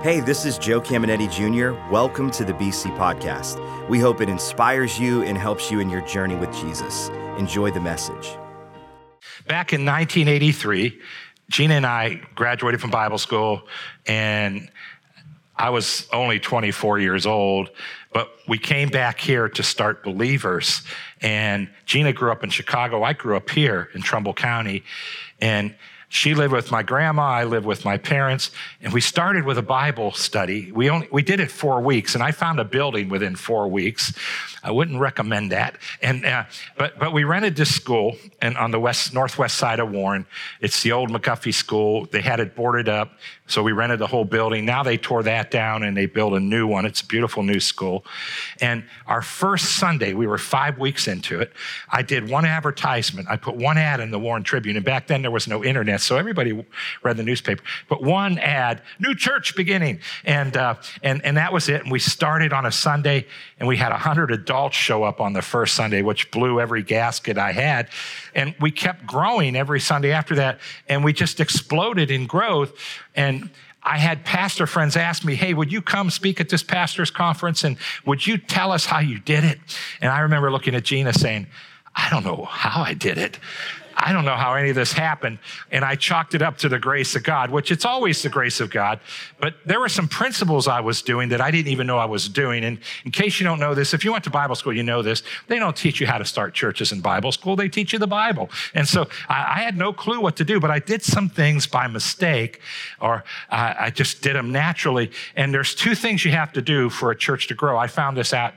Hey, this is Joe Caminiti Jr. Welcome to the BC Podcast. We hope it inspires you and helps you in your journey with Jesus. Enjoy the message. Back in 1983, Gina and I graduated from Bible school, and I was only 24 years old, but we came back here to start Believers. And Gina grew up in Chicago. I grew up here in Trumbull County. And she lived with my grandma, I lived with my parents, and we started with a Bible study. We only we did it four weeks, and I found a building within four weeks. I wouldn't recommend that. And uh, but but we rented this school and on the west northwest side of Warren. It's the old McGuffey School. They had it boarded up, so we rented the whole building. Now they tore that down and they built a new one. It's a beautiful new school. And our first Sunday, we were five weeks into it. I did one advertisement. I put one ad in the Warren Tribune, and back then there was no internet, so everybody read the newspaper. But one ad, new church beginning, and uh, and and that was it. And we started on a Sunday, and we had a hundred show up on the first Sunday, which blew every gasket I had. And we kept growing every Sunday after that. And we just exploded in growth. And I had pastor friends ask me, Hey, would you come speak at this pastor's conference? And would you tell us how you did it? And I remember looking at Gina saying, I don't know how I did it. I don't know how any of this happened. And I chalked it up to the grace of God, which it's always the grace of God. But there were some principles I was doing that I didn't even know I was doing. And in case you don't know this, if you went to Bible school, you know this. They don't teach you how to start churches in Bible school. They teach you the Bible. And so I, I had no clue what to do, but I did some things by mistake or uh, I just did them naturally. And there's two things you have to do for a church to grow. I found this out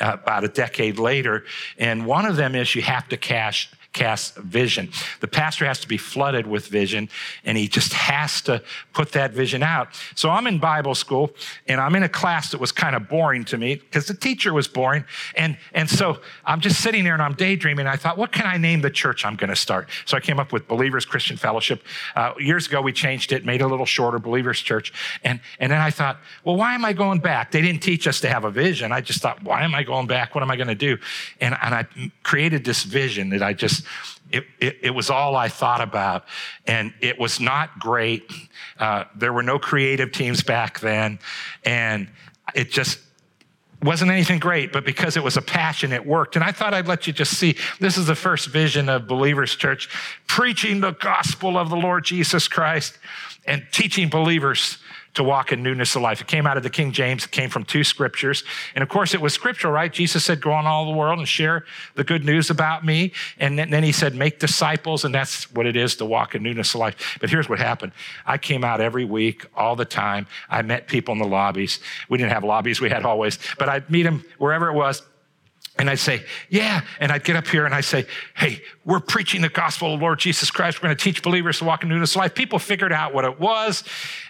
uh, about a decade later. And one of them is you have to cash cast vision. The pastor has to be flooded with vision, and he just has to put that vision out. So I'm in Bible school, and I'm in a class that was kind of boring to me because the teacher was boring. And, and so I'm just sitting there and I'm daydreaming. I thought, what can I name the church I'm going to start? So I came up with Believers Christian Fellowship. Uh, years ago, we changed it, made it a little shorter, Believers Church. And, and then I thought, well, why am I going back? They didn't teach us to have a vision. I just thought, why am I going back? What am I going to do? And, and I created this vision that I just it, it, it, was all I thought about. And it was not great. Uh, there were no creative teams back then. And it just wasn't anything great, but because it was a passion, it worked. And I thought I'd let you just see this is the first vision of Believers Church preaching the gospel of the Lord Jesus Christ and teaching believers to walk in newness of life. It came out of the King James, it came from two scriptures. And of course, it was scriptural, right? Jesus said, Go on all the world and share the good news about me. And then he said, Make disciples. And that's what it is to walk in newness of life. But here's what happened I came out every week, all the time. I met people in the lobbies. We didn't have lobbies, we had hallways, but I'd meet them wherever it was. And I'd say, yeah. And I'd get up here and I'd say, hey, we're preaching the gospel of the Lord Jesus Christ. We're going to teach believers to walk in newness of life. People figured out what it was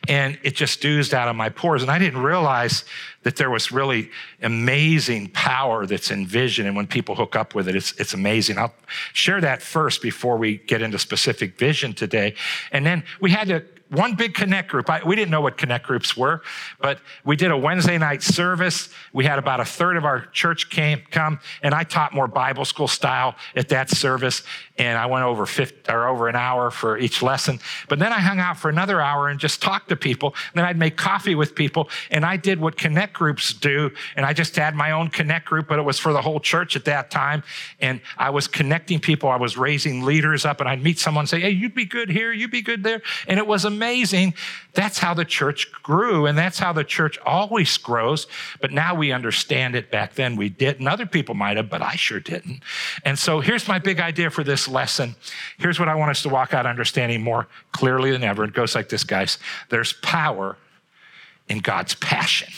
and it just oozed out of my pores. And I didn't realize that there was really amazing power that's in vision. And when people hook up with it, it's, it's amazing. I'll share that first before we get into specific vision today. And then we had to one big connect group. I, we didn't know what connect groups were, but we did a Wednesday night service. We had about a third of our church came come, and I taught more Bible school style at that service. And I went over 50, or over an hour for each lesson. But then I hung out for another hour and just talked to people. And then I'd make coffee with people, and I did what connect groups do. And I just had my own connect group, but it was for the whole church at that time. And I was connecting people. I was raising leaders up, and I'd meet someone and say, "Hey, you'd be good here. You'd be good there." And it was amazing amazing. That's how the church grew, and that's how the church always grows. But now we understand it. Back then we didn't. Other people might have, but I sure didn't. And so here's my big idea for this lesson. Here's what I want us to walk out understanding more clearly than ever. It goes like this, guys. There's power in God's passion.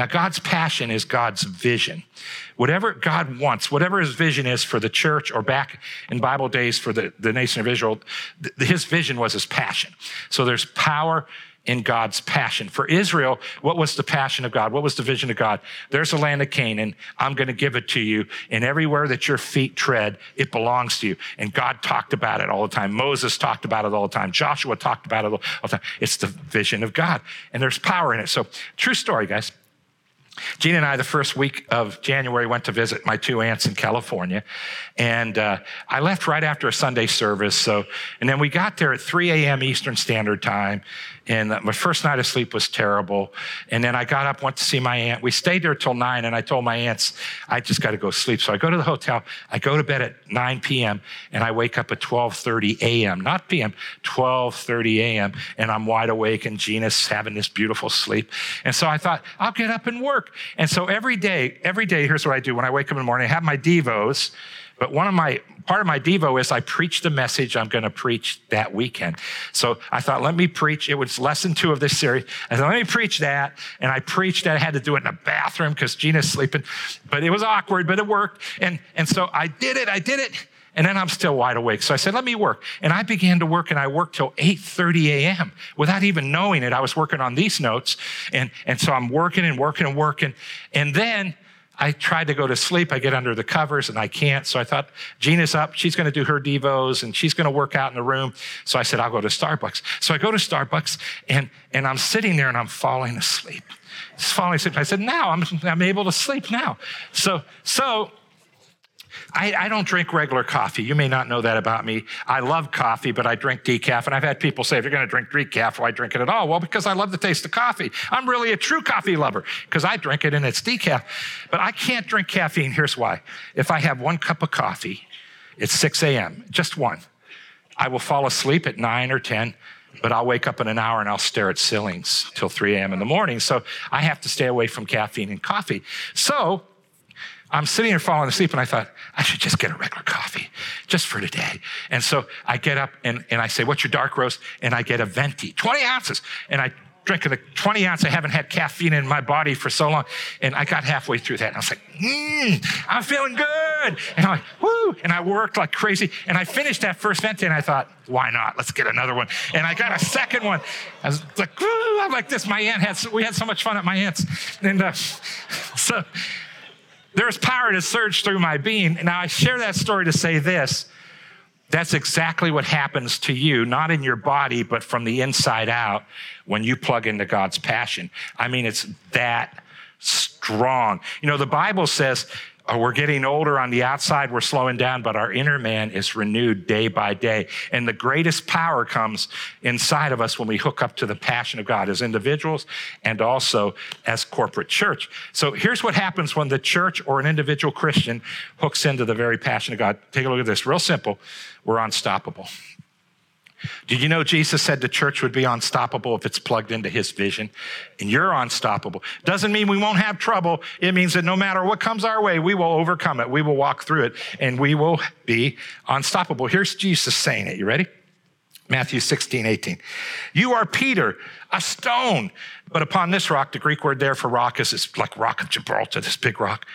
Now, God's passion is God's vision. Whatever God wants, whatever his vision is for the church or back in Bible days for the, the nation of Israel, th- his vision was his passion. So there's power in God's passion. For Israel, what was the passion of God? What was the vision of God? There's a land of Canaan. I'm going to give it to you. And everywhere that your feet tread, it belongs to you. And God talked about it all the time. Moses talked about it all the time. Joshua talked about it all the time. It's the vision of God. And there's power in it. So, true story, guys. Gina and I, the first week of January, went to visit my two aunts in California. And uh, I left right after a Sunday service. So, and then we got there at 3 a.m. Eastern Standard Time. And my first night of sleep was terrible. And then I got up, went to see my aunt. We stayed there till nine, and I told my aunts, I just got to go sleep. So I go to the hotel. I go to bed at 9 p.m. and I wake up at 12:30 a.m. Not p.m. 12:30 a.m. and I'm wide awake, and Gina's having this beautiful sleep. And so I thought I'll get up and work. And so every day, every day, here's what I do when I wake up in the morning. I have my devos. But one of my part of my devo is I preach the message I'm going to preach that weekend. So I thought, let me preach. It was lesson two of this series. I thought, let me preach that. And I preached that. I had to do it in a bathroom because Gina's sleeping. But it was awkward, but it worked. And and so I did it. I did it. And then I'm still wide awake. So I said, let me work. And I began to work and I worked till 8.30 a.m. without even knowing it. I was working on these notes. And, and so I'm working and working and working. And then I tried to go to sleep. I get under the covers and I can't. So I thought, Gina's up. She's going to do her Devos and she's going to work out in the room. So I said, I'll go to Starbucks. So I go to Starbucks and, and I'm sitting there and I'm falling asleep. Just falling asleep. I said, now I'm, I'm able to sleep now. So, so I, I, don't drink regular coffee. You may not know that about me. I love coffee, but I drink decaf. And I've had people say, if you're going to drink decaf, why drink it at all? Well, because I love the taste of coffee. I'm really a true coffee lover because I drink it and it's decaf. But I can't drink caffeine. Here's why. If I have one cup of coffee, it's 6 a.m., just one. I will fall asleep at 9 or 10 but I'll wake up in an hour and I'll stare at ceilings till 3 a.m. in the morning. So I have to stay away from caffeine and coffee. So I'm sitting here falling asleep and I thought, I should just get a regular coffee just for today. And so I get up and, and I say, What's your dark roast? And I get a venti, 20 ounces. And I drink the 20 ounce. I haven't had caffeine in my body for so long. And I got halfway through that and I was like, mm, I'm feeling good. And I'm like, woo. And I worked like crazy. And I finished that first venti and I thought, why not? Let's get another one. And I got a second one. I was like, woo, I'm like this. My aunt had, we had so much fun at my aunt's. And uh, so, there's power to surge through my being. Now, I share that story to say this. That's exactly what happens to you, not in your body, but from the inside out when you plug into God's passion. I mean, it's that strong. You know, the Bible says uh, we're getting older on the outside, we're slowing down, but our inner man is renewed day by day. And the greatest power comes inside of us when we hook up to the passion of God as individuals and also as corporate church. So here's what happens when the church or an individual Christian hooks into the very passion of God. Take a look at this, real simple. We're unstoppable. Did you know Jesus said the church would be unstoppable if it's plugged into his vision? And you're unstoppable. Doesn't mean we won't have trouble. It means that no matter what comes our way, we will overcome it. We will walk through it and we will be unstoppable. Here's Jesus saying it. You ready? Matthew 16, 18. You are Peter, a stone. But upon this rock, the Greek word there for rock is it's like rock of Gibraltar, this big rock.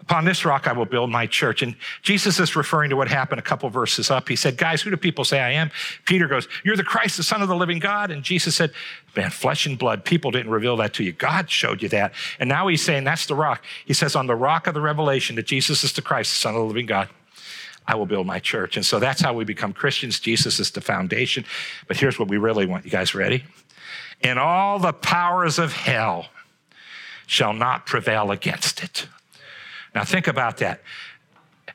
Upon this rock, I will build my church. And Jesus is referring to what happened a couple verses up. He said, Guys, who do people say I am? Peter goes, You're the Christ, the Son of the living God. And Jesus said, Man, flesh and blood, people didn't reveal that to you. God showed you that. And now he's saying, That's the rock. He says, On the rock of the revelation that Jesus is the Christ, the Son of the living God. I will build my church. And so that's how we become Christians. Jesus is the foundation. But here's what we really want. You guys ready? And all the powers of hell shall not prevail against it. Now, think about that.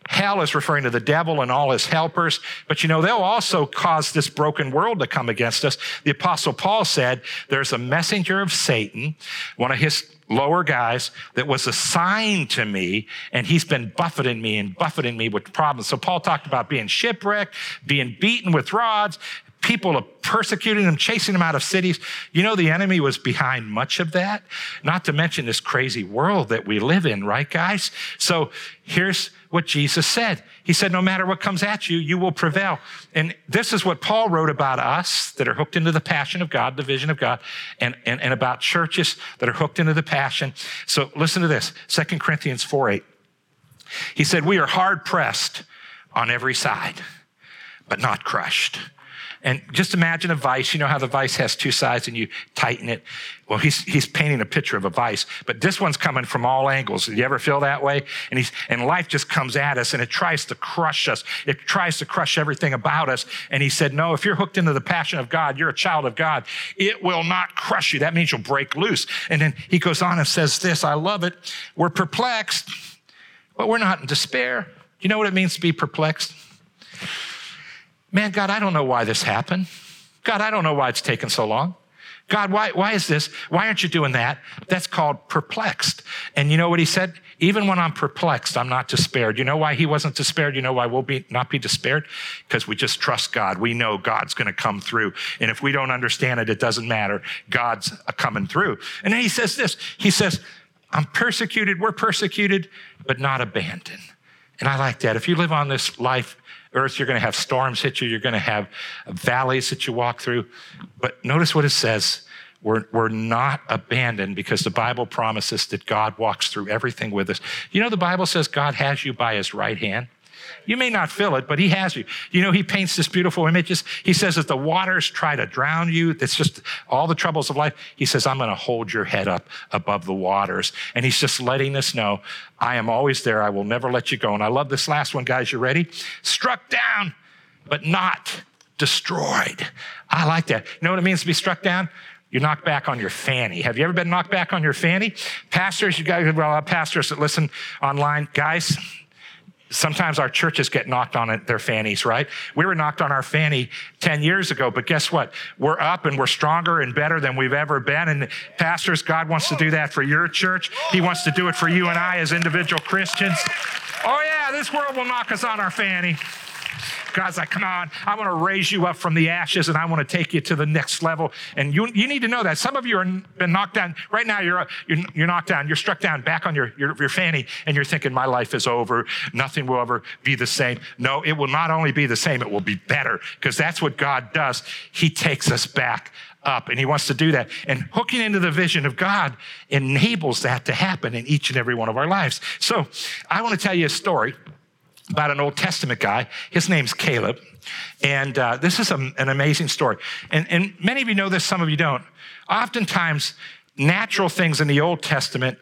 Hell is referring to the devil and all his helpers, but you know, they'll also cause this broken world to come against us. The apostle Paul said there's a messenger of Satan, one of his lower guys that was assigned to me and he's been buffeting me and buffeting me with problems. So Paul talked about being shipwrecked, being beaten with rods, people are persecuting them, chasing them out of cities. You know, the enemy was behind much of that, not to mention this crazy world that we live in, right, guys? So here's what Jesus said. He said, no matter what comes at you, you will prevail. And this is what Paul wrote about us that are hooked into the passion of God, the vision of God, and, and, and about churches that are hooked into the passion. So listen to this, 2 Corinthians 4 8. He said, we are hard pressed on every side, but not crushed and just imagine a vice. You know how the vice has two sides and you tighten it? Well, he's, he's painting a picture of a vice, but this one's coming from all angles. Do you ever feel that way? And he's, and life just comes at us and it tries to crush us. It tries to crush everything about us. And he said, no, if you're hooked into the passion of God, you're a child of God. It will not crush you. That means you'll break loose. And then he goes on and says this. I love it. We're perplexed, but we're not in despair. You know what it means to be perplexed? Man, God, I don't know why this happened. God, I don't know why it's taken so long. God, why, why is this? Why aren't you doing that? That's called perplexed. And you know what he said? Even when I'm perplexed, I'm not despaired. You know why he wasn't despaired? You know why we'll be, not be despaired? Because we just trust God. We know God's going to come through. And if we don't understand it, it doesn't matter. God's uh, coming through. And then he says this He says, I'm persecuted, we're persecuted, but not abandoned. And I like that. If you live on this life, earth, you're going to have storms hit you, you're going to have valleys that you walk through. But notice what it says we're, we're not abandoned because the Bible promises that God walks through everything with us. You know, the Bible says God has you by his right hand. You may not feel it, but he has you. You know, he paints this beautiful images. He says, as the waters try to drown you, it's just all the troubles of life. He says, I'm going to hold your head up above the waters. And he's just letting us know, I am always there. I will never let you go. And I love this last one, guys. You ready? Struck down, but not destroyed. I like that. You know what it means to be struck down? you knock back on your fanny. Have you ever been knocked back on your fanny? Pastors, you guys, well, pastors that listen online, guys, sometimes our churches get knocked on their fannies, right? We were knocked on our fanny 10 years ago, but guess what? We're up and we're stronger and better than we've ever been. And pastors, God wants to do that for your church. He wants to do it for you and I as individual Christians. Oh, yeah, this world will knock us on our fanny. God's like, come on, I want to raise you up from the ashes and I want to take you to the next level. And you, you need to know that. Some of you are been knocked down. Right now, you're, you're, you're knocked down. You're struck down back on your, your, your fanny and you're thinking, my life is over. Nothing will ever be the same. No, it will not only be the same, it will be better because that's what God does. He takes us back up and he wants to do that. And hooking into the vision of God enables that to happen in each and every one of our lives. So I want to tell you a story about an Old Testament guy. His name's Caleb. And uh, this is a, an amazing story. And, and many of you know this, some of you don't. Oftentimes, natural things in the Old Testament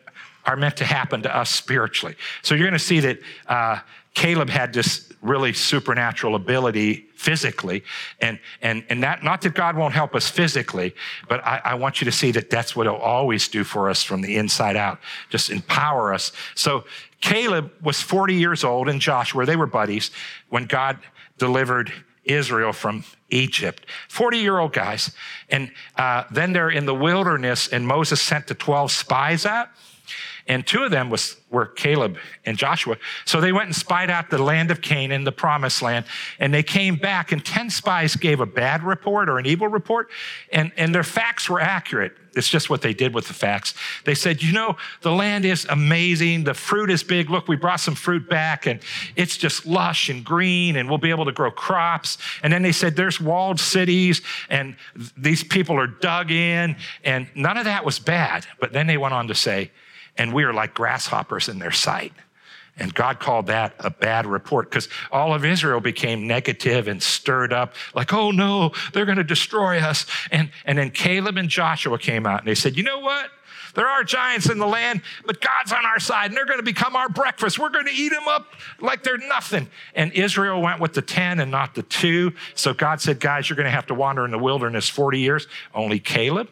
are meant to happen to us spiritually. So you're going to see that uh, Caleb had this really supernatural ability physically, and and and that not that God won't help us physically, but I, I want you to see that that's what He'll always do for us from the inside out, just empower us. So Caleb was 40 years old, and Joshua they were buddies when God delivered Israel from Egypt. 40 year old guys. And uh, then they're in the wilderness, and Moses sent the 12 spies out. And two of them was, were Caleb and Joshua. So they went and spied out the land of Canaan, the promised land, and they came back, and 10 spies gave a bad report or an evil report, and, and their facts were accurate. It's just what they did with the facts. They said, you know, the land is amazing. The fruit is big. Look, we brought some fruit back, and it's just lush and green, and we'll be able to grow crops. And then they said, there's walled cities, and these people are dug in, and none of that was bad. But then they went on to say, and we are like grasshoppers in their sight. And God called that a bad report because all of Israel became negative and stirred up, like, oh no, they're going to destroy us. And, and then Caleb and Joshua came out and they said, you know what? There are giants in the land, but God's on our side and they're going to become our breakfast. We're going to eat them up like they're nothing. And Israel went with the 10 and not the two. So God said, guys, you're going to have to wander in the wilderness 40 years. Only Caleb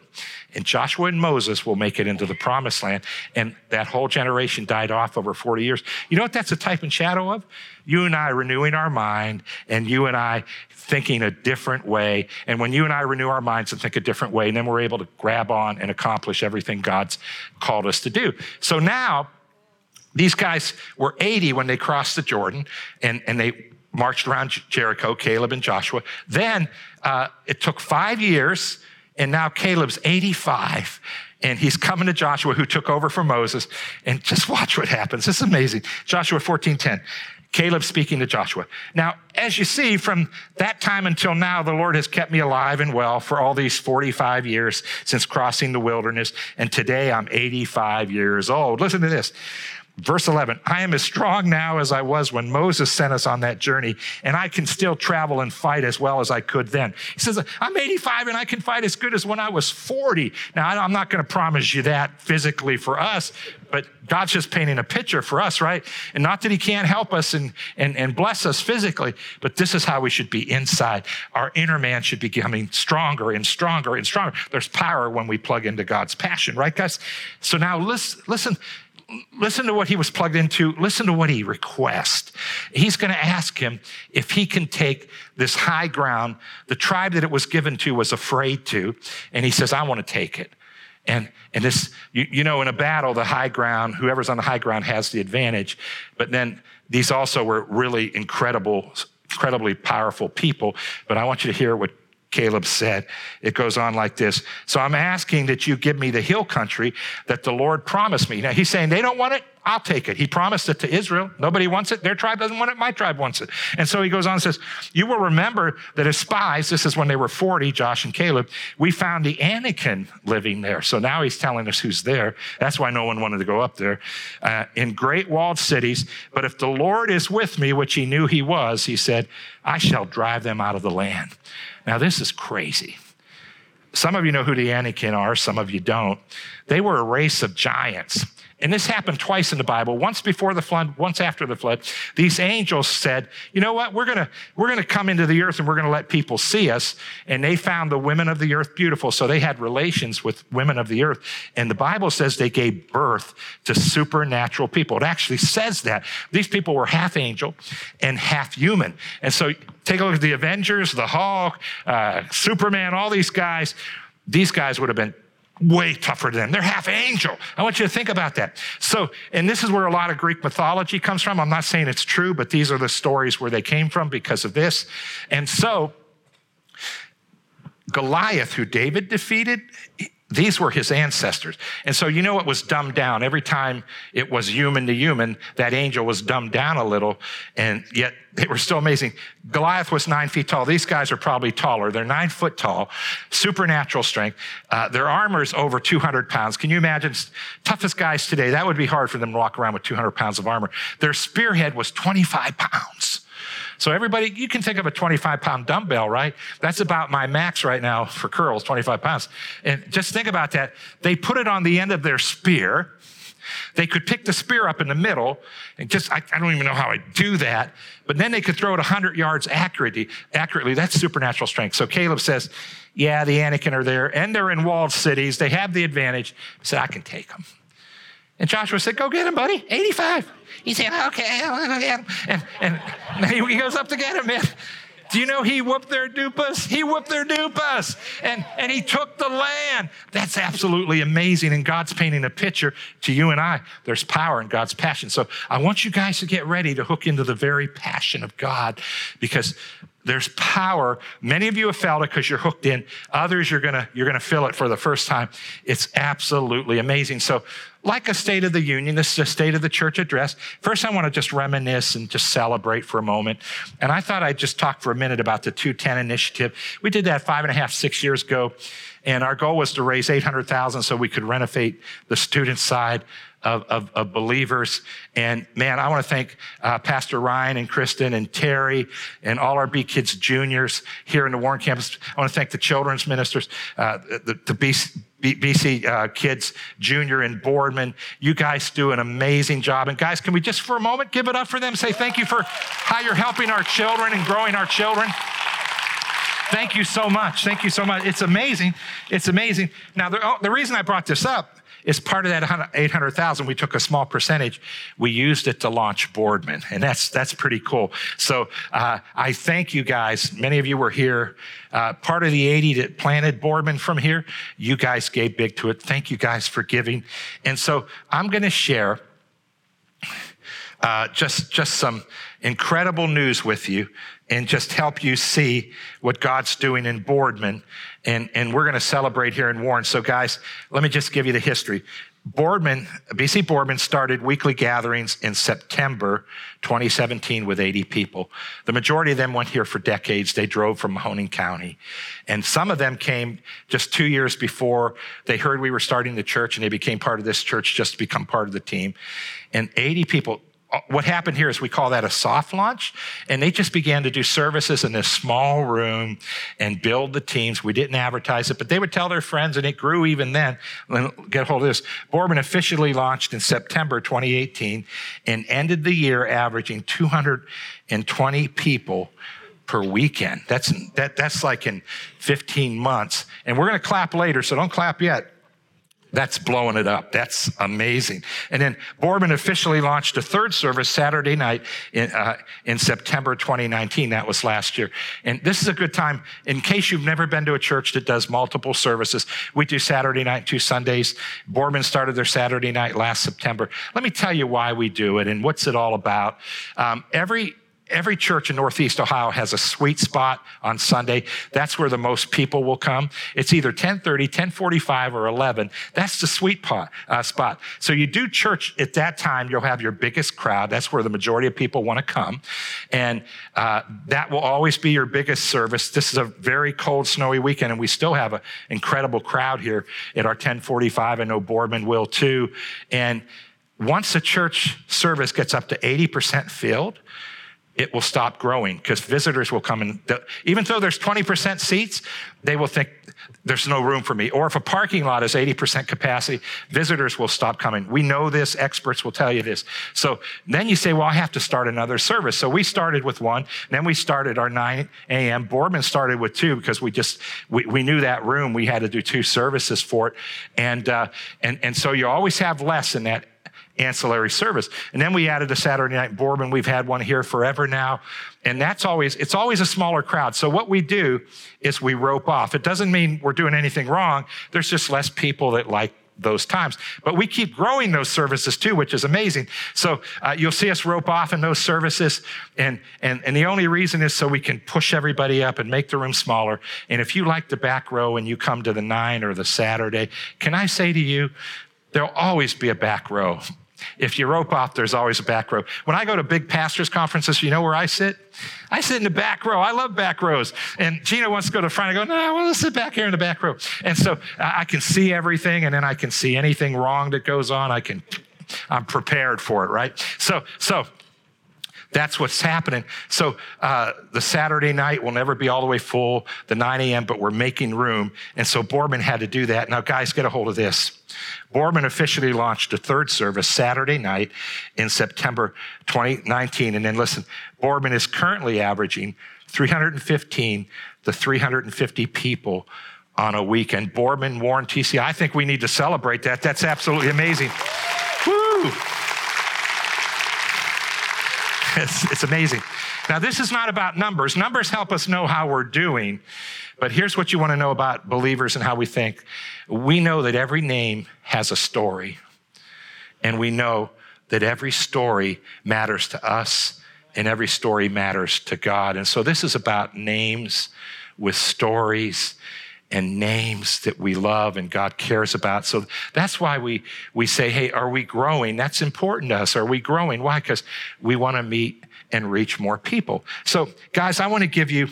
and Joshua and Moses will make it into the promised land. And that whole generation died off over 40 years. You know what that's a type and shadow of? You and I renewing our mind and you and I thinking a different way. And when you and I renew our minds and think a different way, and then we're able to grab on and accomplish everything God's called us to do. So now, these guys were 80 when they crossed the Jordan and, and they marched around Jericho, Caleb and Joshua. Then uh, it took five years and now Caleb's 85 and he's coming to Joshua who took over from Moses. And just watch what happens. This is amazing. Joshua 14, 10. Caleb speaking to Joshua. Now, as you see, from that time until now, the Lord has kept me alive and well for all these 45 years since crossing the wilderness. And today I'm 85 years old. Listen to this. Verse 11, I am as strong now as I was when Moses sent us on that journey, and I can still travel and fight as well as I could then. He says, I'm 85 and I can fight as good as when I was 40. Now, I'm not going to promise you that physically for us, but God's just painting a picture for us, right? And not that He can't help us and, and, and bless us physically, but this is how we should be inside. Our inner man should be becoming stronger and stronger and stronger. There's power when we plug into God's passion, right, guys? So now listen, listen listen to what he was plugged into. Listen to what he requests. He's going to ask him if he can take this high ground. The tribe that it was given to was afraid to. And he says, I want to take it. And, and this, you, you know, in a battle, the high ground, whoever's on the high ground has the advantage. But then these also were really incredible, incredibly powerful people. But I want you to hear what Caleb said. It goes on like this. So I'm asking that you give me the hill country that the Lord promised me. Now he's saying they don't want it. I'll take it. He promised it to Israel. Nobody wants it. Their tribe doesn't want it. My tribe wants it. And so he goes on and says, You will remember that as spies, this is when they were 40, Josh and Caleb, we found the Anakim living there. So now he's telling us who's there. That's why no one wanted to go up there. Uh, in great walled cities. But if the Lord is with me, which he knew he was, he said, I shall drive them out of the land. Now, this is crazy. Some of you know who the Anakim are, some of you don't. They were a race of giants. And this happened twice in the Bible, once before the flood, once after the flood. These angels said, you know what? We're to, we're to come into the earth and we're to let people see us. And they found the women of the earth beautiful. So they had relations with women of the earth. And the Bible says they gave birth to supernatural people. It actually says that. These people were half angel and half human. And so take a look at the Avengers, the Hulk, uh, Superman, all these guys. These guys would have been way tougher than them. They're half angel. I want you to think about that. So, and this is where a lot of Greek mythology comes from. I'm not saying it's true, but these are the stories where they came from because of this. And so, Goliath, who David defeated, these were his ancestors. And so, you know, it was dumbed down. Every time it was human to human, that angel was dumbed down a little, and yet they were still amazing. Goliath was nine feet tall. These guys are probably taller. They're nine foot tall, supernatural strength. Uh, their armor is over 200 pounds. Can you imagine? Toughest guys today, that would be hard for them to walk around with 200 pounds of armor. Their spearhead was 25 pounds. So everybody, you can think of a 25 pound dumbbell, right? That's about my max right now for curls, 25 pounds. And just think about that. They put it on the end of their spear. They could pick the spear up in the middle and just, I, I don't even know how I do that, but then they could throw it 100 yards accurately. accurately. That's supernatural strength. So Caleb says, yeah, the Anakim are there and they're in walled cities. They have the advantage. He said, I can take them. And Joshua said, Go get him, buddy. 85. He said, Okay, I'll go get him. And, and he goes up to get him, man. Do you know he whooped their dupas? He whooped their dupas and, and he took the land. That's absolutely amazing. And God's painting a picture to you and I. There's power in God's passion. So I want you guys to get ready to hook into the very passion of God because there's power. Many of you have felt it because you're hooked in. Others, you're gonna, you're gonna feel it for the first time. It's absolutely amazing. So, like a State of the Union, this is a State of the Church address. First, I want to just reminisce and just celebrate for a moment. And I thought I'd just talk for a minute about the 210 initiative. We did that five and a half, six years ago. And our goal was to raise 800,000 so we could renovate the student side of, of, of believers. And man, I want to thank uh, Pastor Ryan and Kristen and Terry and all our B Kids juniors here in the Warren campus. I want to thank the children's ministers, uh, the, the BC, BC uh, Kids Junior and Boardman. You guys do an amazing job. And guys, can we just for a moment give it up for them? Say thank you for how you're helping our children and growing our children. Thank you so much. Thank you so much. It's amazing. It's amazing. Now, the, oh, the reason I brought this up is part of that 800,000. We took a small percentage. We used it to launch Boardman, and that's that's pretty cool. So uh, I thank you guys. Many of you were here. Uh, part of the 80 that planted Boardman from here, you guys gave big to it. Thank you guys for giving. And so I'm going to share uh, just just some incredible news with you and just help you see what God's doing in Boardman. And, and we're going to celebrate here in Warren. So, guys, let me just give you the history. Boardman, BC Boardman started weekly gatherings in September 2017 with 80 people. The majority of them went here for decades. They drove from Mahoning County. And some of them came just two years before they heard we were starting the church and they became part of this church just to become part of the team. And 80 people, what happened here is we call that a soft launch. And they just began to do services in this small room and build the teams. We didn't advertise it, but they would tell their friends, and it grew even then. Get a hold of this. Boardman officially launched in September 2018 and ended the year averaging 220 people per weekend. That's, that, that's like in 15 months. And we're going to clap later, so don't clap yet. That's blowing it up. That's amazing. And then Boardman officially launched a third service Saturday night in, uh, in September 2019. That was last year. And this is a good time in case you've never been to a church that does multiple services. We do Saturday night, two Sundays. Boardman started their Saturday night last September. Let me tell you why we do it and what's it all about. Um, every every church in Northeast Ohio has a sweet spot on Sunday. That's where the most people will come. It's either 1030, 1045, or 11. That's the sweet pot, uh, spot. So you do church at that time, you'll have your biggest crowd. That's where the majority of people want to come. And uh, that will always be your biggest service. This is a very cold, snowy weekend, and we still have an incredible crowd here at our 1045. I know Boardman will too. And once a church service gets up to 80% filled, it will stop growing because visitors will come in. Even though there's 20% seats, they will think there's no room for me. Or if a parking lot is 80% capacity, visitors will stop coming. We know this, experts will tell you this. So then you say, well, I have to start another service. So we started with one, then we started our 9 a.m. Boardman started with two because we just, we, we knew that room. We had to do two services for it. And, uh, and, and so you always have less in that ancillary service. And then we added a Saturday night Boardman. We've had one here forever now. And that's always, it's always a smaller crowd. So what we do is we rope off. It doesn't mean we're doing anything wrong. There's just less people that like those times. But we keep growing those services too, which is amazing. So uh, you'll see us rope off in those services. And, and, and the only reason is so we can push everybody up and make the room smaller. And if you like the back row and you come to the nine or the Saturday, can I say to you, there'll always be a back row. If you rope off, there's always a back row. When I go to big pastors' conferences, you know where I sit? I sit in the back row. I love back rows. And Gina wants to go to the front. I go, no, I want to sit back here in the back row. And so I can see everything, and then I can see anything wrong that goes on. I can, I'm prepared for it, right? So, so that's what's happening. So uh, the Saturday night will never be all the way full, the 9 a.m., but we're making room. And so Boardman had to do that. Now, guys, get a hold of this. Boardman officially launched a third service Saturday night in September 2019. And then listen, Boardman is currently averaging 315 to 350 people on a weekend. Boardman, Warren, TC, I think we need to celebrate that. That's absolutely amazing. Woo! It's, it's amazing. Now, this is not about numbers. Numbers help us know how we're doing. But here's what you want to know about believers and how we think. We know that every name has a story. And we know that every story matters to us and every story matters to God. And so this is about names with stories and names that we love and God cares about. So that's why we, we say, hey, are we growing? That's important to us. Are we growing? Why? Because we want to meet and reach more people. So, guys, I want to give you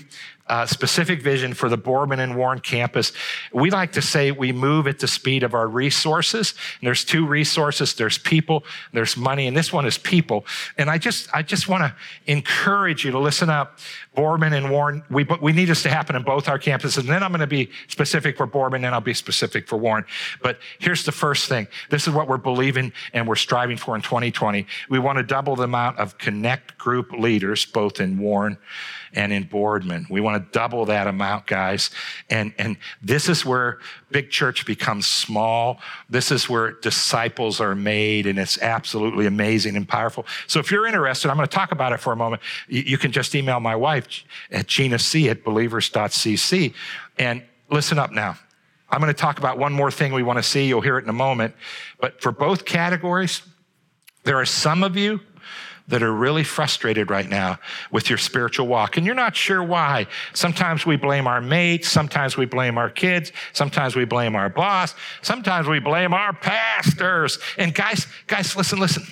uh, specific vision for the Boardman and Warren campus. We like to say we move at the speed of our resources. And there's two resources. There's people, there's money, and this one is people. And I just, I just want to encourage you to listen up. Boardman and Warren, we, we need this to happen in both our campuses. And then I'm going to be specific for Boardman, and I'll be specific for Warren. But here's the first thing. This is what we're believing and we're striving for in 2020. We want to double the amount of connect group leaders, both in Warren and in Boardman. We want to double that amount, guys. And, and this is where big church becomes small. This is where disciples are made, and it's absolutely amazing and powerful. So if you're interested, I'm going to talk about it for a moment. You, can just email my wife at Gina C at believers.cc. And listen up now. I'm going to talk about one more thing we want to see. You'll hear it in a moment. But for both categories, there are some of you that are really frustrated right now with your spiritual walk and you're not sure why. Sometimes we blame our mates, sometimes we blame our kids, sometimes we blame our boss, sometimes we blame our pastors. And guys, guys, listen, listen.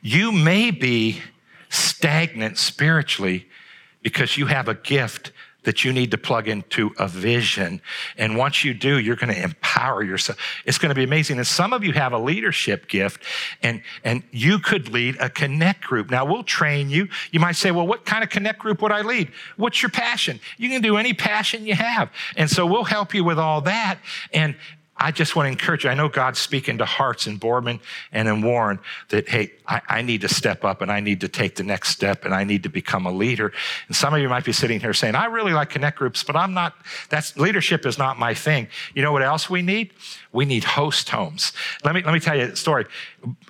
You may be stagnant spiritually because you have a gift that you need to plug into a vision. And once you do, you're going to empower yourself. It's going to be amazing. And some of you have a leadership gift and, and you could lead a connect group. Now we'll train you. You might say, well, what kind of connect group would I lead? What's your passion? You can do any passion you have. And so we'll help you with all that. And I just want to encourage you. I know God's speaking to hearts in Boardman and in Warren that, hey, I, I, need to step up and I need to take the next step and I need to become a leader. And some of you might be sitting here saying, I really like connect groups, but I'm not, that's leadership is not my thing. You know what else we need? We need host homes. Let me, let me tell you a story.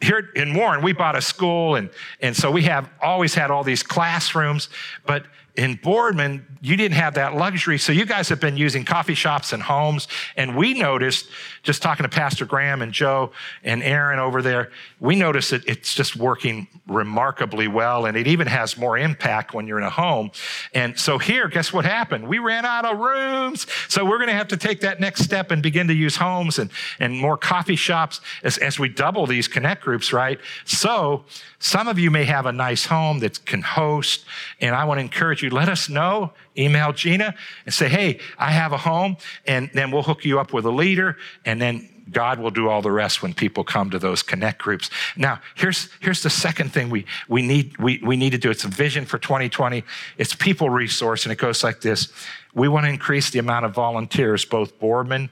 Here in Warren, we bought a school and, and so we have always had all these classrooms, but in Boardman, you didn't have that luxury. So you guys have been using coffee shops and homes. And we noticed, just talking to Pastor Graham and Joe and Aaron over there, we noticed that it's just working remarkably well. And it even has more impact when you're in a home. And so here, guess what happened? We ran out of rooms. So we're going to have to take that next step and begin to use homes and, and more coffee shops as, as we double these connect groups, right? So some of you may have a nice home that can host. And I want to encourage you, let us know email Gina and say, hey, I have a home, and then we'll hook you up with a leader, and then God will do all the rest when people come to those connect groups. Now, here's, here's the second thing we, we, need, we, we need to do. It's a vision for 2020. It's people resource, and it goes like this. We want to increase the amount of volunteers, both Boardman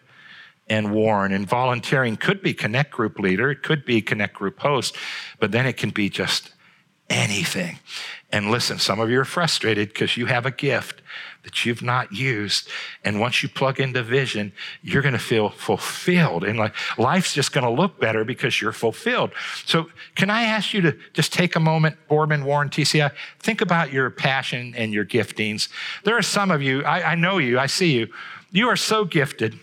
and Warren. And volunteering could be connect group leader, it could be connect group host, but then it can be just anything. And listen, some of you are frustrated because you have a gift that you've not used. And once you plug into vision, you're going to feel fulfilled. And like life's just going to look better because you're fulfilled. So can I ask you to just take a moment, Boardman, Warren, TCI, think about your passion and your giftings. There are some of you, I, I know you, I see you. You are so gifted.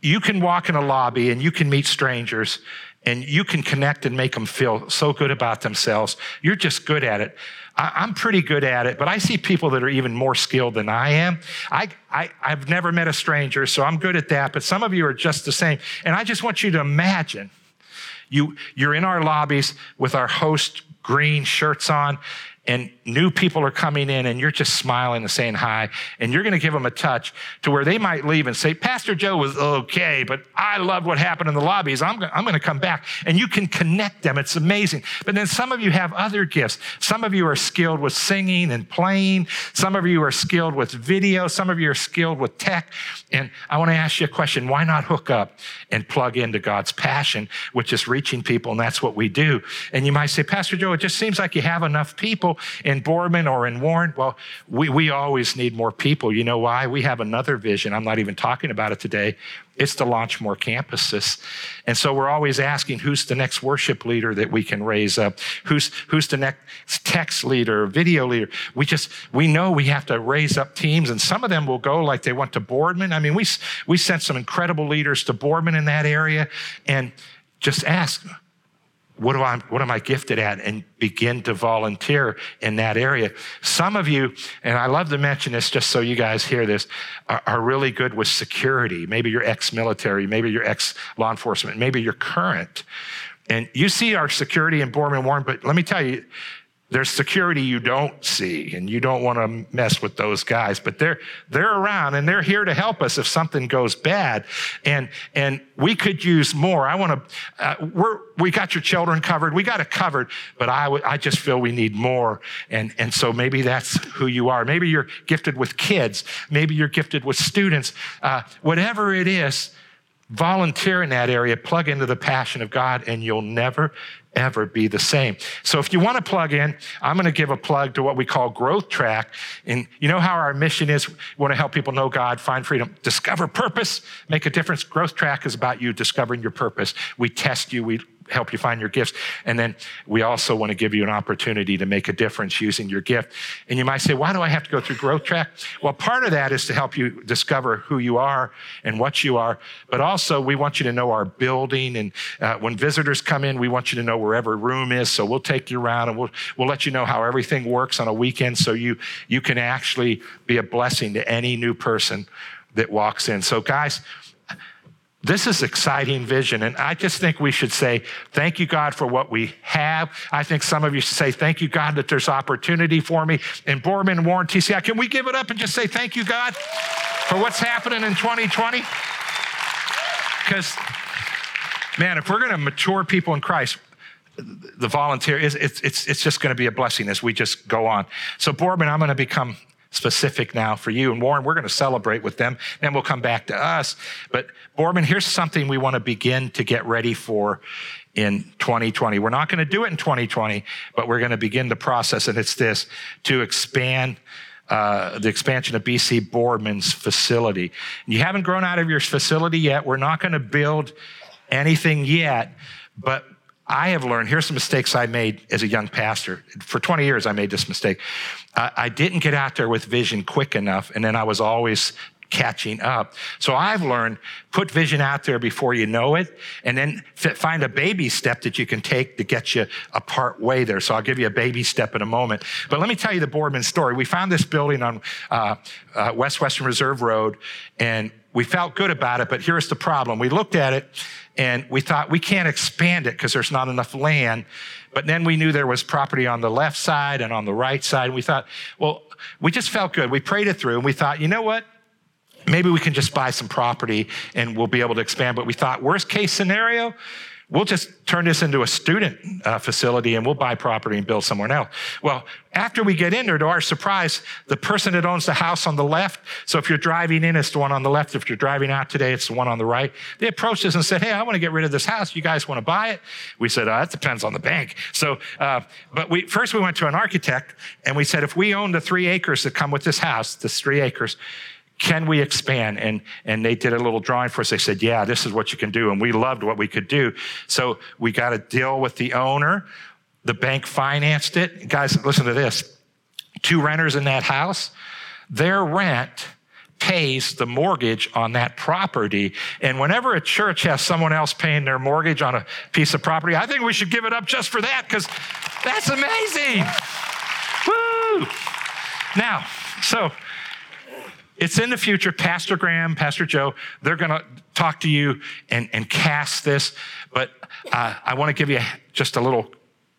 You can walk in a lobby and you can meet strangers and you can connect and make them feel so good about themselves. You're just good at it. I, am pretty good at it, but I see people that are even more skilled than I am. I, I, I've never met a stranger, so I'm good at that, but some of you are just the same. And I just want you to imagine you, you're in our lobbies with our host green shirts on, and new people are coming in and you're just smiling and saying hi and you're going to give them a touch to where they might leave and say pastor joe was okay but i love what happened in the lobbies. I'm, I'm going to come back. And you can connect them. It's amazing. But then some of you have other gifts. Some of you are skilled with singing and playing. Some of you are skilled with video. Some of you are skilled with tech. And i want to ask you a question. Why not hook up and plug into god's passion which is reaching people and that's what we do. And you might say pastor joe it just seems like you have enough people in Boardman or in Warren? Well, we, we always need more people. You know why? We have another vision. I'm not even talking about it today. It's to launch more campuses. And so we're always asking who's the next worship leader that we can raise up? Who's, who's the next text leader, video leader? We just, we know we have to raise up teams and some of them will go like they went to Boardman. I mean, we, we sent some incredible leaders to Boardman in that area and just ask, what, do I, what am I gifted at? And begin to volunteer in that area. Some of you, and I love to mention this just so you guys hear this, are, are really good with security. Maybe you're ex military, maybe you're ex law enforcement, maybe you're current. And you see our security in Boardman Warren, but let me tell you, there's security you don't see, and you don't want to mess with those guys, but they're, they're around and they're here to help us if something goes bad. And, and we could use more. I want to, uh, we're, we got your children covered. We got it covered, but I, w- I just feel we need more. And, and so maybe that's who you are. Maybe you're gifted with kids. Maybe you're gifted with students. Uh, whatever it is, volunteer in that area, plug into the passion of God, and you'll never ever be the same. So if you want to plug in, I'm going to give a plug to what we call Growth Track. And you know how our mission is? We want to help people know God, find freedom, discover purpose, make a difference. Growth Track is about you discovering your purpose. We test you, we help you find your gifts. And then we also want to give you an opportunity to make a difference using your gift. And you might say, why do I have to go through Growth Track? Well, part of that is to help you discover who you are and what you are. But also, we want you to know our building. And uh, when visitors come in, we want you to know where every room is. So we'll take you around and we'll, we'll let you know how everything works on a weekend so you, you can actually be a blessing to any new person that walks in. So, guys, this is exciting vision. And I just think we should say, thank you, God, for what we have. I think some of you should say, thank you, God, that there's opportunity for me. In Boardman, Warren, TCI, can we give it up and just say, thank you, God, for what's happening in 2020? Because, man, if we're going to mature people in Christ, the volunteer is it's, it's, it's just going to be a blessing as we just go on. So, boardman I'm going to become specific now for you. And Warren, we're going to celebrate with them. Then we'll come back to us. But Boardman, here's something we want to begin to get ready for in 2020. We're not going to do it in 2020, but we're going to begin the process. And it's this to expand uh, the expansion of BC Boardman's facility. You haven't grown out of your facility yet. We're not going to build anything yet, but I have learned here's some mistakes I made as a young pastor. For 20 years, I made this mistake. I didn't get out there with vision quick enough, and then I was always catching up. So I've learned put vision out there before you know it, and then find a baby step that you can take to get you a part way there. So I'll give you a baby step in a moment. But let me tell you the Boardman story. We found this building on uh, uh, West Western Reserve Road, and we felt good about it, but here's the problem. We looked at it and we thought we can't expand it because there's not enough land. But then we knew there was property on the left side and on the right side. And we thought, well, we just felt good. We prayed it through and we thought, you know what? maybe we can just buy some property and we'll be able to expand. But we thought, worst case scenario, we'll just turn this into a student uh, facility and we'll buy property and build somewhere else. Well, after we get in there, to our surprise, the person that owns the house on the left, so if you're driving in, it's the one on the left. If you're driving out today, it's the one on the right. They approached us and said, Hey, I want to get rid of this house. You guys want to buy it? We said, uh, That depends on the bank. So, uh, but we, first we went to an architect and we said, If we own the three acres that come with this house, this three acres, can we expand? And, and they did a little drawing for us. They said, yeah, this is what you can do. And we loved what we could do. So we got a deal with the owner. The bank financed it. Guys, listen to this. Two renters in that house, their rent pays the mortgage on that property. And whenever a church has someone else paying their mortgage on a piece of property, I think we should give it up just for that because that's amazing. Woo! Now, so it's in the future. Pastor Graham, Pastor Joe, they're going to talk to you and, and cast this. But uh, I want to give you just a little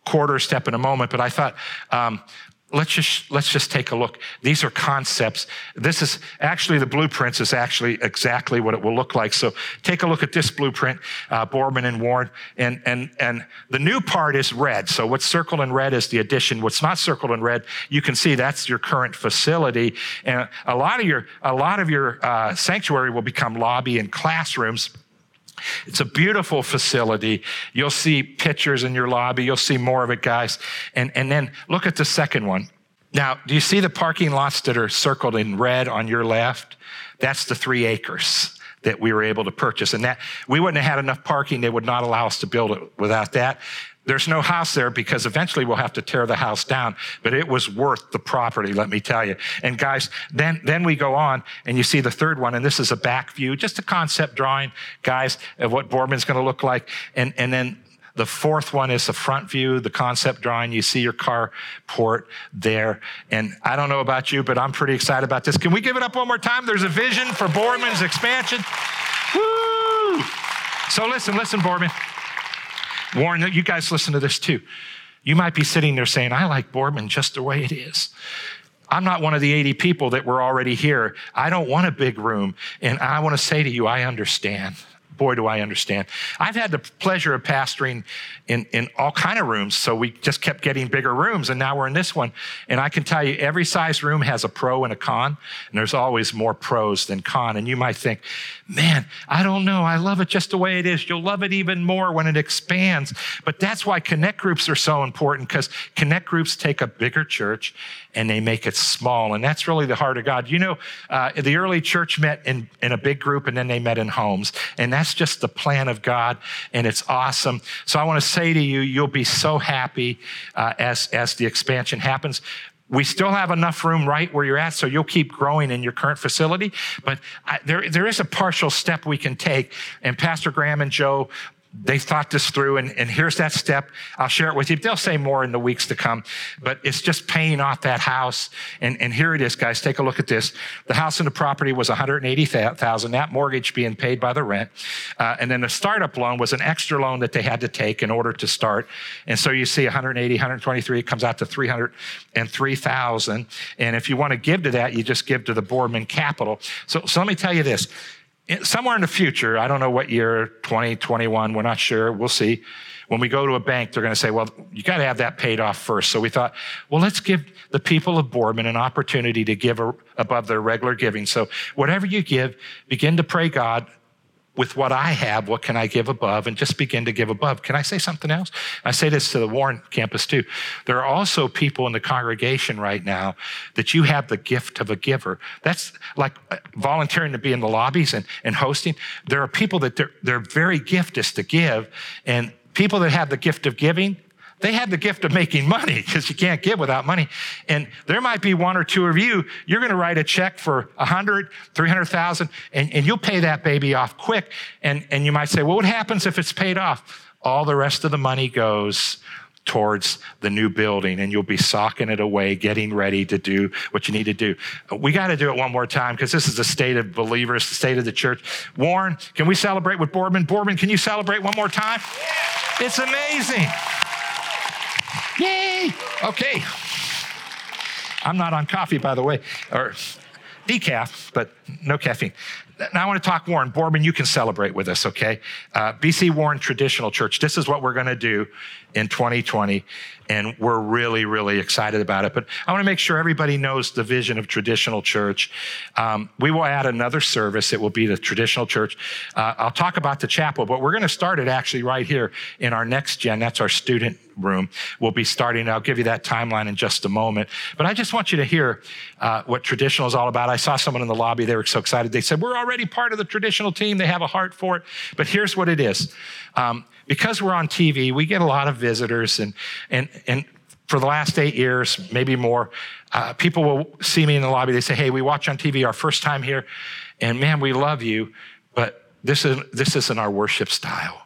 quarter step in a moment. But I thought um, let's just let's just take a look. These are concepts. This is actually the blueprints is actually exactly what it will look like. So take a look at this blueprint uh, boardman and warren. And and and the new part is red. So what's circled in red is the addition. What's not circled in red you can see that's your current facility. And a lot of your a lot of your uh, sanctuary will become lobby and classrooms it's a beautiful facility. You'll see pictures in your lobby. You'll see more of it, guys. And, and then look at the second one. Now, do you see the parking lots that are circled in red on your left? That's the three acres that we were able to purchase. And that we wouldn't have had enough parking. They would not allow us to build it without that. There's no house there because eventually we'll have to tear the house down, but it was worth the property, let me tell you. And guys, then, then we go on and you see the third one, and this is a back view, just a concept drawing, guys, of what Boardman's going to look like. And, and then the fourth one is the front view, the concept drawing. You see your carport there. And I don't know about you, but I'm pretty excited about this. Can we give it up one more time? There's a vision for Boardman's expansion. Woo! So listen, listen, Boardman. Warren, you guys listen to this too. You might be sitting there saying, I like Boardman just the way it is. I'm not one of the 80 people that were already here. I don't want a big room. And I want to say to you, I understand boy, do I understand. I've had the pleasure of pastoring in, in all kind of rooms. So we just kept getting bigger rooms. And now we're in this one. And I can tell you every size room has a pro and a con. And there's always more pros than con. And you might think, man, I don't know. I love it just the way it is. You'll love it even more when it expands. But that's why connect groups are so important because connect groups take a bigger church and they make it small. And that's really the heart of God. You know, uh, the early church met in, in a big group and then they met in homes. And that's just the plan of God. And it's awesome. So I want to say to you, you'll be so happy uh, as, as the expansion happens. We still have enough room right where you're at, so you'll keep growing in your current facility. But I, there, there is a partial step we can take. And Pastor Graham and Joe they thought this through and, and here's that step. I'll share it with you. They'll say more in the weeks to come but it's just paying off that house. And, and here it is guys. Take a look at this. The house and the property was 180000 that mortgage being paid by the rent. Uh, and then the startup loan was an extra loan that they had to take in order to start. And so you see 180 123 it comes out to 303000 and if you want to give to that you just give to the boardman capital. So, so let me tell you this somewhere in the future, I don't know what year, 2021, we're not sure, we'll see. When we go to a bank, they're going to say, well, you got to have that paid off first. So we thought, well, let's give the people of Boardman an opportunity to give above their regular giving. So whatever you give, begin to pray God, with what I have, what can I give above? And just begin to give above. Can I say something else? I say this to the Warren campus too. There are also people in the congregation right now that you have the gift of a giver. That's like uh, volunteering to be in the lobbies and, and hosting. There are people that their, their very gift is to give. And people that have the gift of giving, they have the gift of making money because you can't give without money. And there might be one or two of you, you're going to write a check for 100, 300,000, and, and you'll pay that baby off quick. And, and you might say, well, what happens if it's paid off? All the rest of the money goes towards the new building and you'll be socking it away, getting ready to do what you need to do. We got to do it one more time because this is the state of believers, the state of the church. Warren, can we celebrate with Boardman? Boardman, can you celebrate one more time? It's amazing. Yay! Okay. I'm not on coffee, by the way, or decaf, but no caffeine. Now I want to talk Warren. Boardman, you can celebrate with us, okay? Uh, BC Warren Traditional Church. This is what we're going to do in 2020, and we're really, really excited about it. But I want to make sure everybody knows the vision of traditional church. Um, we will add another service. It will be the traditional church. Uh, I'll talk about the chapel, but we're going to start it actually right here in our next gen. That's our student room. We'll be starting. I'll give you that timeline in just a moment. But I just want you to hear uh, what traditional is all about. I saw someone in the lobby. They were so excited. They said, We're already part of the traditional team. They have a heart for it. But here's what it is. Um, because we're on TV, we get a lot of visitors, and and and for the last eight years, maybe more, uh, people will see me in the lobby. They say, "Hey, we watch on TV our first time here, and man, we love you, but this is this isn't our worship style."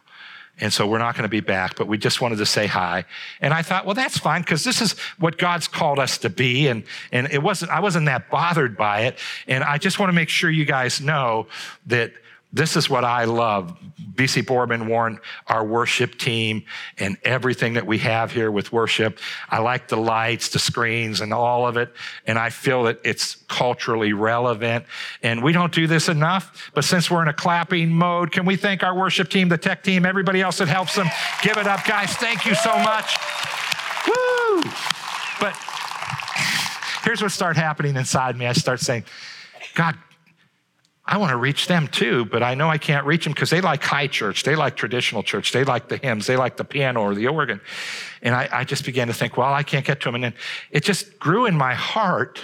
And so we're not going to be back, but we just wanted to say hi. And I thought, well, that's fine because this is what God's called us to be. And, and it wasn't, I wasn't that bothered by it. And I just want to make sure you guys know that this is what I love. BC Boardman Warren, our worship team, and everything that we have here with worship. I like the lights, the screens, and all of it. And I feel that it's culturally relevant. And we don't do this enough. But since we're in a clapping mode, can we thank our worship team, the tech team, everybody else that helps them? Give it up, guys. Thank you so much. Woo! But here's what started happening inside me. I start saying, God, I want to reach them too, but I know I can't reach them because they like high church. They like traditional church. They like the hymns. They like the piano or the organ. And I, I just began to think, well, I can't get to them. And then it just grew in my heart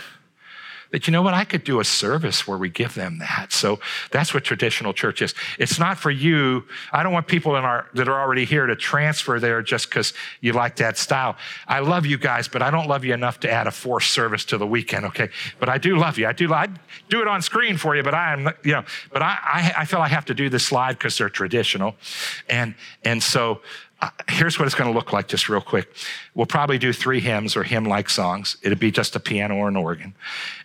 that, you know what, I could do a service where we give them that. So that's what traditional church is. It's not for you. I don't want people in our, that are already here to transfer there just because you like that style. I love you guys, but I don't love you enough to add a fourth service to the weekend, okay? But I do love you. I do, I do it on screen for you, but I am, you know, but I, I, I feel I have to do this slide because they're traditional. And, and so, here's what it's going to look like just real quick. We'll probably do three hymns or hymn like songs. It'll be just a piano or an organ.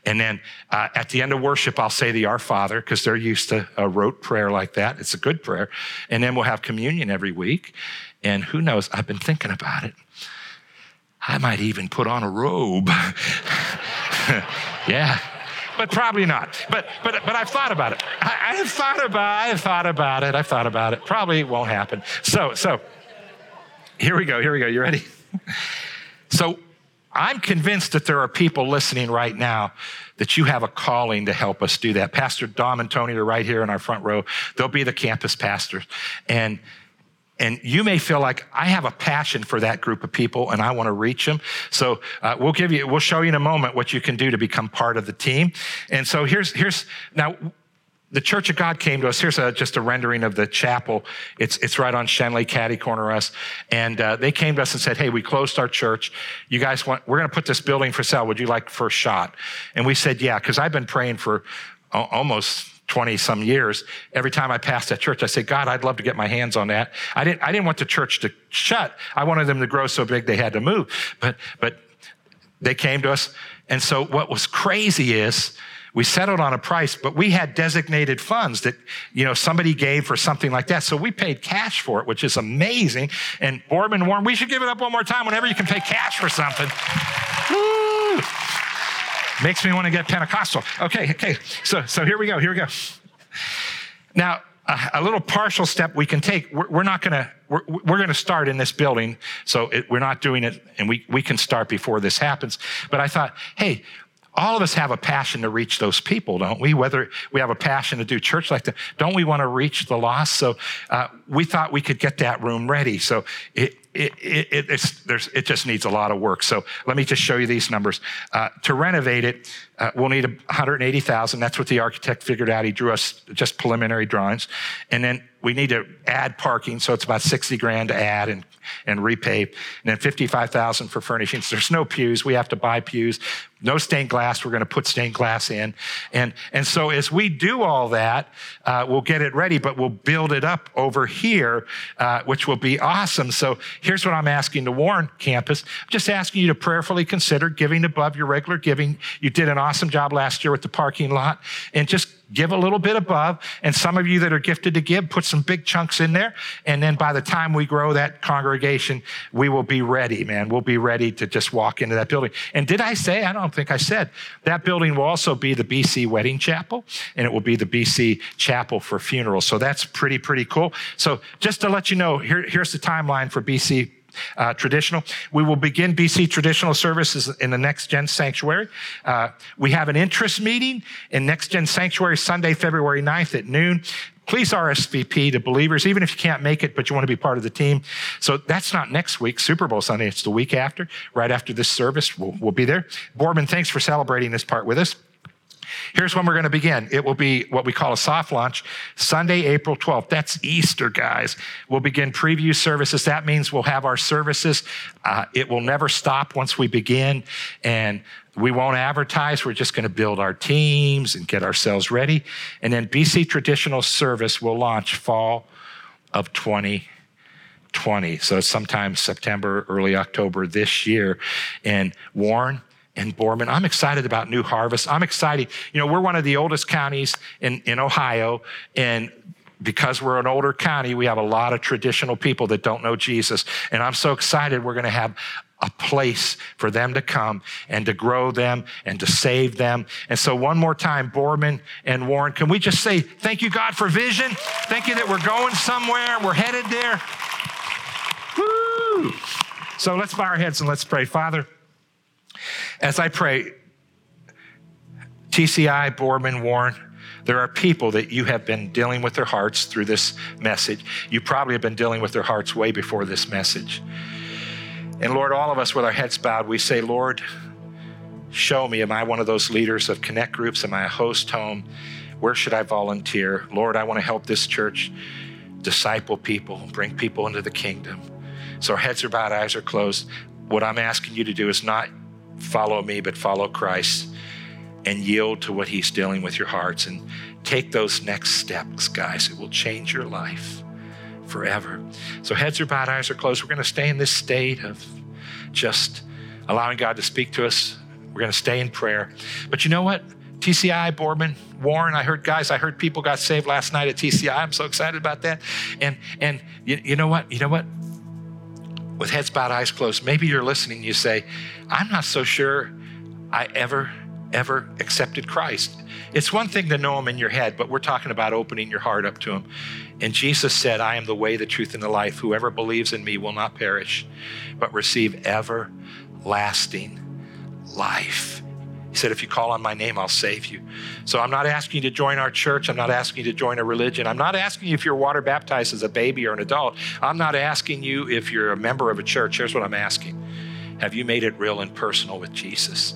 And then uh, at the end of worship, I'll say the Our Father because they're used to a rote prayer like that. It's a good prayer. And then we'll have communion every week. And who knows? I've been thinking about it. I might even put on a robe. yeah but probably not. But but but I've thought about it. I, have thought about I've thought about it. I've thought about it. Probably won't happen. So so here we go. Here we go. You ready? so I'm convinced that there are people listening right now that you have a calling to help us do that. Pastor Dom and Tony are right here in our front row. They'll be the campus pastors. And and you may feel like I have a passion for that group of people and I want to reach them. So uh, we'll give you, we'll show you in a moment what you can do to become part of the team. And so here's, here's, now the Church of God came to us. Here's a, just a rendering of the chapel. It's, it's right on Shenley, Caddy Corner us. And uh, they came to us and said, Hey, we closed our church. You guys want, we're going to put this building for sale. Would you like first shot? And we said, Yeah, because I've been praying for almost 20 some years. Every time I passed that church, I said, God, I'd love to get my hands on that. I didn't, I didn't want the church to shut. I wanted them to grow so big they had to move. But, but they came to us. And so what was crazy is, we settled on a price, but we had designated funds that, you know, somebody gave for something like that. So we paid cash for it, which is amazing. And Boardman Warren, we should give it up one more time whenever you can pay cash for something. Woo! Makes me want to get Pentecostal. Okay, okay. So, so here we go. Here we go. Now, a, a little partial step we can take. We're, we're not going to. We're, we're going to start in this building, so it, we're not doing it, and we we can start before this happens. But I thought, hey, all of us have a passion to reach those people, don't we? Whether we have a passion to do church like that, don't we want to reach the lost? So uh, we thought we could get that room ready. So it, it, it, it, just needs a lot of work. So let me just show you these numbers. Uh, to renovate it, uh, we'll need 180,000. That's what the architect figured out. He drew us just preliminary drawings. And then we need to add parking. So it's about 60 grand to add and, and repave. And then 55,000 for furnishings. There's no pews. We have to buy pews. No stained glass. We're going to put stained glass in. And, and so as we do all that, uh, we'll get it ready, but we'll build it up over here, uh, which will be awesome. So here's what I'm asking the Warren campus. I'm just asking you to prayerfully consider giving above your regular giving. You did an awesome job last year with the parking lot and just give a little bit above. And some of you that are gifted to give, put some big chunks in there. And then by the time we grow that congregation, we will be ready, man. We'll be ready to just walk into that building. And did I say, I don't think I said, that building will also be the BC Wedding Chapel and it will be the BC Chapel for funerals. So that's pretty, pretty cool. So just to let you know, here, here's the timeline for BC uh, traditional. We will begin BC traditional services in the Next Gen Sanctuary. Uh, we have an interest meeting in Next Gen Sanctuary Sunday, February 9th at noon. Please RSVP to believers, even if you can't make it, but you want to be part of the team. So that's not next week, Super Bowl Sunday. It's the week after, right after this service. We'll, we'll be there. Boardman, thanks for celebrating this part with us. Here's when we're going to begin. It will be what we call a soft launch, Sunday, April 12th. That's Easter, guys. We'll begin preview services. That means we'll have our services. Uh, it will never stop once we begin. And we won't advertise. We're just going to build our teams and get ourselves ready. And then BC Traditional Service will launch fall of 2020. So sometime September, early October this year. And Warren, and Boardman. I'm excited about New Harvest. I'm excited. You know, we're one of the oldest counties in, in Ohio, and because we're an older county, we have a lot of traditional people that don't know Jesus. And I'm so excited we're going to have a place for them to come and to grow them and to save them. And so, one more time, Boardman and Warren, can we just say thank you, God, for vision? Thank you that we're going somewhere, we're headed there. Woo! So, let's bow our heads and let's pray. Father, as I pray, TCI, Boardman, Warren, there are people that you have been dealing with their hearts through this message. You probably have been dealing with their hearts way before this message. And Lord, all of us with our heads bowed, we say, Lord, show me. Am I one of those leaders of connect groups? Am I a host home? Where should I volunteer? Lord, I want to help this church disciple people, bring people into the kingdom. So our heads are bowed, eyes are closed. What I'm asking you to do is not follow me, but follow Christ and yield to what He's dealing with your hearts and take those next steps, guys. It will change your life forever. So, heads are bowed, eyes are closed. We're going to stay in this state of just allowing God to speak to us. We're going to stay in prayer. But you know what? TCI, Boardman, Warren, I heard guys, I heard people got saved last night at TCI. I'm so excited about that. And and you, you know what? You know what? With heads bowed, eyes closed, maybe you're listening, you say, I'm not so sure I ever, ever accepted Christ. It's one thing to know him in your head, but we're talking about opening your heart up to him. And Jesus said, I am the way, the truth, and the life. Whoever believes in me will not perish, but receive everlasting life. He said, If you call on my name, I'll save you. So I'm not asking you to join our church. I'm not asking you to join a religion. I'm not asking you if you're water baptized as a baby or an adult. I'm not asking you if you're a member of a church. Here's what I'm asking Have you made it real and personal with Jesus?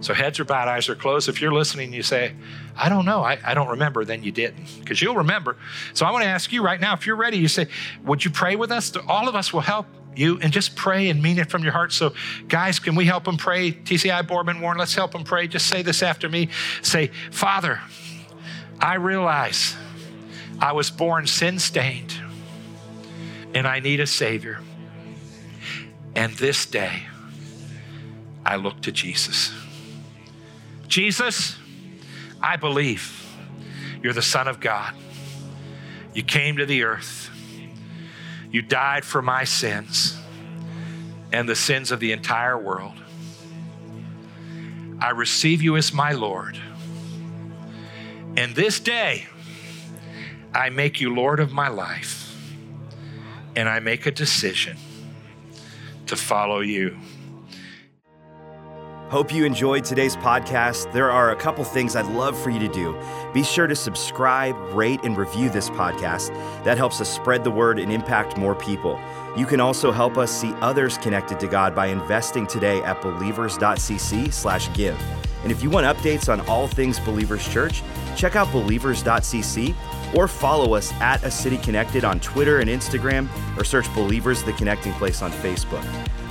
So heads are bowed, eyes are closed. If you're listening, you say, I don't know, I, I don't remember, then you didn't, because you'll remember. So I want to ask you right now, if you're ready, you say, Would you pray with us? All of us will help you and just pray and mean it from your heart. So, guys, can we help them pray? TCI Boardman Warren, let's help them pray. Just say this after me. Say, Father, I realize I was born sin stained and I need a Savior. And this day, I look to Jesus. Jesus, I believe you're the Son of God. You came to the earth you died for my sins and the sins of the entire world. I receive you as my Lord. And this day, I make you Lord of my life, and I make a decision to follow you. Hope you enjoyed today's podcast. There are a couple things I'd love for you to do. Be sure to subscribe, rate, and review this podcast. That helps us spread the word and impact more people. You can also help us see others connected to God by investing today at believers.cc/give. And if you want updates on all things Believers Church, check out believers.cc or follow us at A City Connected on Twitter and Instagram or search Believers the Connecting Place on Facebook.